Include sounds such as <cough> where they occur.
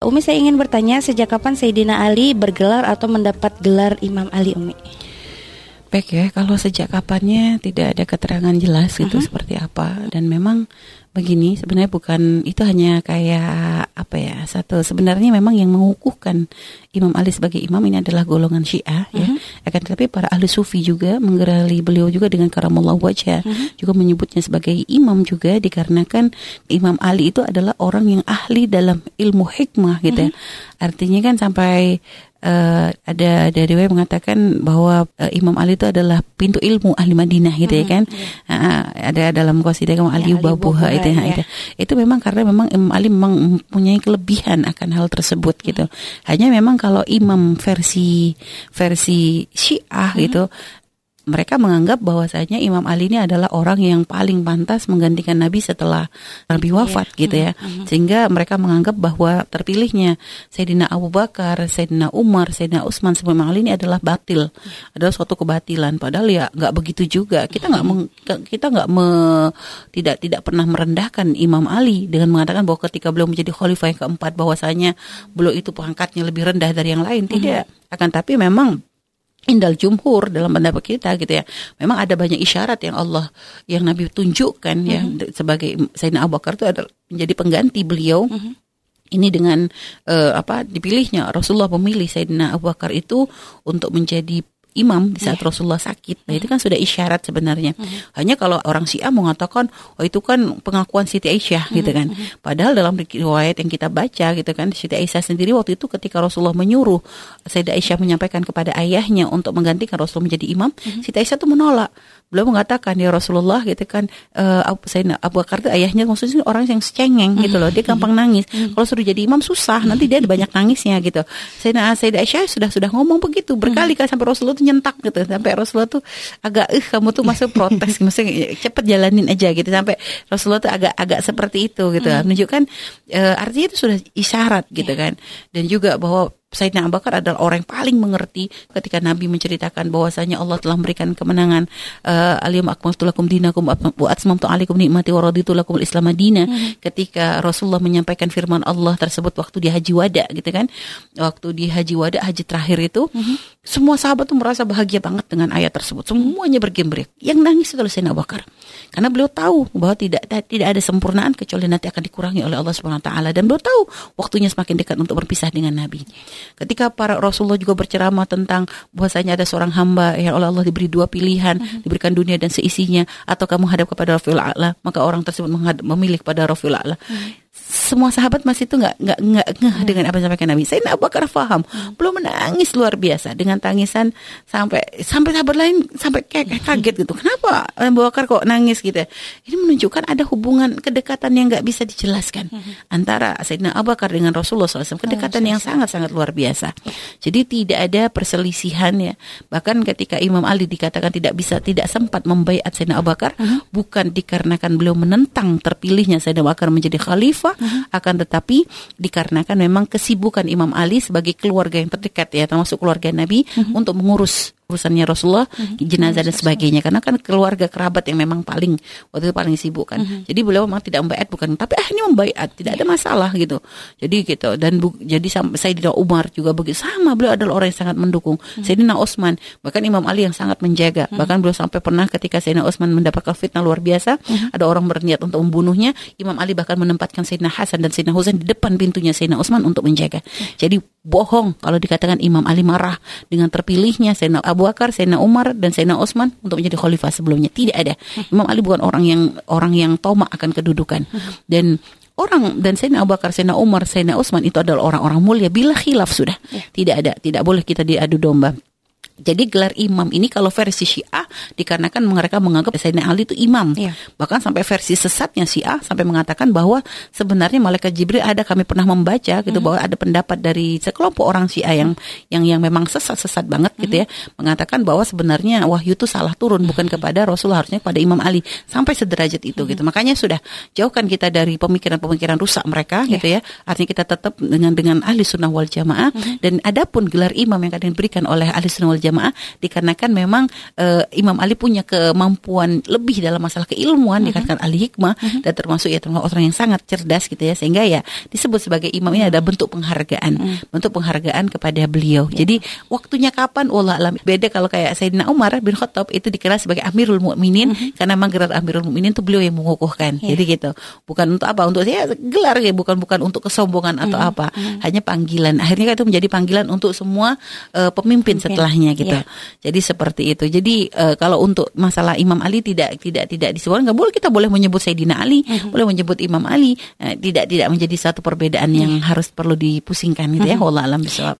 Umi saya ingin bertanya sejak kapan Sayyidina Ali bergelar atau mendapat gelar Imam Ali Umi? Baik ya, kalau sejak kapannya tidak ada keterangan jelas itu uh -huh. seperti apa dan memang begini sebenarnya bukan itu hanya kayak apa ya satu sebenarnya memang yang mengukuhkan Imam Ali sebagai imam ini adalah golongan Syiah uh -huh. ya akan tetapi para ahli sufi juga menggerali beliau juga dengan karamullah wajah uh. -huh. juga menyebutnya sebagai imam juga dikarenakan Imam Ali itu adalah orang yang ahli dalam ilmu hikmah gitu uh -huh. ya artinya kan sampai uh, ada dari riwayat mengatakan bahwa uh, Imam Ali itu adalah pintu ilmu ahli Madinah gitu ya hmm, kan. Hmm, uh, ada dalam qasidah Imam Ali ya, Babuha itu ya. itu. Itu memang karena memang Imam Ali memang mempunyai kelebihan akan hal tersebut hmm. gitu. Hanya memang kalau imam versi versi Syiah hmm. gitu mereka menganggap bahwasanya Imam Ali ini adalah orang yang paling pantas menggantikan Nabi setelah Nabi iya. wafat yeah. gitu ya. Mm-hmm. Sehingga mereka menganggap bahwa terpilihnya Sayyidina Abu Bakar, Sayyidina Umar, Sayyidina Utsman sebagai Imam Ali ini adalah batil, mm-hmm. adalah suatu kebatilan. Padahal ya nggak begitu juga. Kita nggak mm-hmm. kita nggak me, tidak tidak pernah merendahkan Imam Ali dengan mengatakan bahwa ketika beliau menjadi khalifah yang keempat bahwasanya beliau itu pangkatnya lebih rendah dari yang lain. Tidak. Mm-hmm. Akan tapi memang indal jumhur dalam pendapat kita gitu ya. Memang ada banyak isyarat yang Allah yang Nabi tunjukkan mm -hmm. ya mhm. sebagai Sayyidina Abu Bakar itu adalah menjadi pengganti beliau. Mm -hmm. Ini dengan uh, apa dipilihnya Rasulullah memilih Sayyidina Abu Bakar itu untuk menjadi imam di saat yeah. Rasulullah sakit. Nah, itu kan sudah isyarat sebenarnya. Mm -hmm. Hanya kalau orang Syiah mengatakan, oh itu kan pengakuan Siti Aisyah mm -hmm. gitu kan. Mm -hmm. Padahal dalam riwayat yang kita baca gitu kan, Siti Aisyah sendiri waktu itu ketika Rasulullah menyuruh Sayyidah Aisyah menyampaikan kepada ayahnya untuk menggantikan Rasulullah menjadi imam, mm -hmm. Siti Aisyah itu menolak beliau mengatakan ya Rasulullah gitu kan uh, saya Abu Bakar itu ayahnya maksudnya orang yang cengeng gitu loh dia gampang nangis hmm. kalau suruh jadi imam susah nanti dia ada banyak <laughs> nangisnya gitu saya Sayyidah Aisyah sudah sudah ngomong begitu berkali-kali sampai Rasulullah tuh nyentak gitu. Sampai Rasulullah tuh agak eh kamu tuh masuk protes. <laughs> Maksudnya cepet jalanin aja gitu. Sampai Rasulullah tuh agak agak seperti itu gitu. Menunjukkan uh, artinya itu sudah isyarat gitu iya. kan. Dan juga bahwa Sayyidina Abu Bakar adalah orang yang paling mengerti ketika Nabi menceritakan bahwasanya Allah telah memberikan kemenangan uh, aliyum akmaltu lakum dinakum wa atmamtu alaikum nikmati wa raditu lakum al-islam madina hmm. ketika Rasulullah menyampaikan firman Allah tersebut waktu di haji wada gitu kan waktu di haji wada haji terakhir itu hmm. semua sahabat tuh merasa bahagia banget dengan ayat tersebut semuanya bergembira yang nangis itu adalah Sayyidina Abu Bakar karena beliau tahu bahwa tidak tidak ada sempurnaan kecuali nanti akan dikurangi oleh Allah Subhanahu wa taala dan beliau tahu waktunya semakin dekat untuk berpisah dengan Nabi. Ketika para Rasulullah juga berceramah tentang bahwasanya ada seorang hamba yang oleh Allah diberi dua pilihan, uh-huh. diberikan dunia dan seisinya atau kamu hadap kepada Rafiul A'la, maka orang tersebut memilih kepada Rafiul A'la. Uh-huh semua sahabat masih itu nggak nggak nggak ngeh hmm. dengan apa yang disampaikan Nabi. Saya Abu Bakar faham, hmm. belum menangis luar biasa dengan tangisan sampai sampai sahabat lain sampai kayak kaget gitu. Kenapa Abu Bakar kok nangis gitu? Ini menunjukkan ada hubungan kedekatan yang nggak bisa dijelaskan hmm. antara Sayyidina Abu Bakar dengan Rasulullah SAW. Kedekatan yang sangat-sangat luar biasa. Jadi tidak ada perselisihan ya. Bahkan ketika Imam Ali dikatakan tidak bisa tidak sempat membaiat Sayyidina Abu Bakar, hmm. bukan dikarenakan beliau menentang terpilihnya Sayyidina Abu Bakar menjadi khalifah, hmm akan tetapi dikarenakan memang kesibukan Imam Ali sebagai keluarga yang terdekat ya termasuk keluarga Nabi uh-huh. untuk mengurus urusannya Rasulullah, mm-hmm. jenazah dan sebagainya. Karena kan keluarga kerabat yang memang paling waktu itu paling sibuk kan. Mm-hmm. Jadi beliau memang tidak membaiat bukan, tapi ah ini membaiat, tidak ada masalah gitu. Jadi gitu dan bu, jadi saya Sayyidina Umar juga begitu sama beliau adalah orang yang sangat mendukung. Mm-hmm. Sayyidina Utsman bahkan Imam Ali yang sangat menjaga. Mm-hmm. Bahkan beliau sampai pernah ketika Sayyidina Utsman mendapatkan fitnah luar biasa, mm-hmm. ada orang berniat untuk membunuhnya, Imam Ali bahkan menempatkan Sayyidina Hasan dan Sayyidina Husain di depan pintunya Sayyidina Utsman untuk menjaga. Mm-hmm. Jadi bohong kalau dikatakan Imam Ali marah dengan terpilihnya Sayyidina Abu Bakar, Sayyidina Umar dan Sayyidina Utsman untuk menjadi khalifah sebelumnya. Tidak ada. Imam Ali bukan orang yang orang yang tomak akan kedudukan. Dan orang dan Sayyidina Abu Bakar, Sayyidina Umar, Sayyidina Utsman itu adalah orang-orang mulia bila khilaf sudah. Ya. Tidak ada, tidak boleh kita diadu domba. Jadi gelar imam ini kalau versi Syiah dikarenakan mereka menganggap Sayyidina Ali itu imam. Yeah. Bahkan sampai versi sesatnya Syiah sampai mengatakan bahwa sebenarnya malaikat Jibril ada kami pernah membaca gitu mm -hmm. bahwa ada pendapat dari sekelompok orang Syiah yang yang yang memang sesat-sesat banget mm -hmm. gitu ya mm-hmm. mengatakan bahwa sebenarnya wahyu itu salah turun bukan mm-hmm. kepada Rasul harusnya kepada Imam Ali sampai sederajat itu mm -hmm. gitu. Makanya sudah jauhkan kita dari pemikiran-pemikiran rusak mereka yeah. gitu ya. Artinya kita tetap dengan dengan ahli sunnah wal jamaah mm -hmm. dan adapun gelar imam yang akan diberikan oleh ahli sunnah wal jamaah jamaah dikarenakan memang uh, Imam Ali punya kemampuan lebih dalam masalah keilmuan uh-huh. dikatakan ahli hikmah uh-huh. dan termasuk ya termasuk orang yang sangat cerdas gitu ya sehingga ya disebut sebagai imam ini ada bentuk penghargaan uh-huh. bentuk penghargaan kepada beliau. Yeah. Jadi waktunya kapan Allah alam beda kalau kayak Sayyidina Umar bin Khattab itu dikenal sebagai Amirul Mukminin uh-huh. karena memang gelar Amirul Mukminin itu beliau yang mengukuhkan. Yeah. Jadi gitu. Bukan untuk apa? Untuk saya gelar ya bukan bukan untuk kesombongan atau uh-huh. apa. Uh-huh. Hanya panggilan. Akhirnya itu menjadi panggilan untuk semua uh, pemimpin, pemimpin setelahnya gitu. Yeah. Jadi seperti itu. Jadi uh, kalau untuk masalah Imam Ali tidak tidak tidak disebutkan nggak boleh kita boleh menyebut Sayyidina Ali, uh-huh. boleh menyebut Imam Ali, uh, tidak tidak menjadi satu perbedaan uh-huh. yang harus perlu dipusingkan gitu uh-huh. ya. Allah alam bisawab.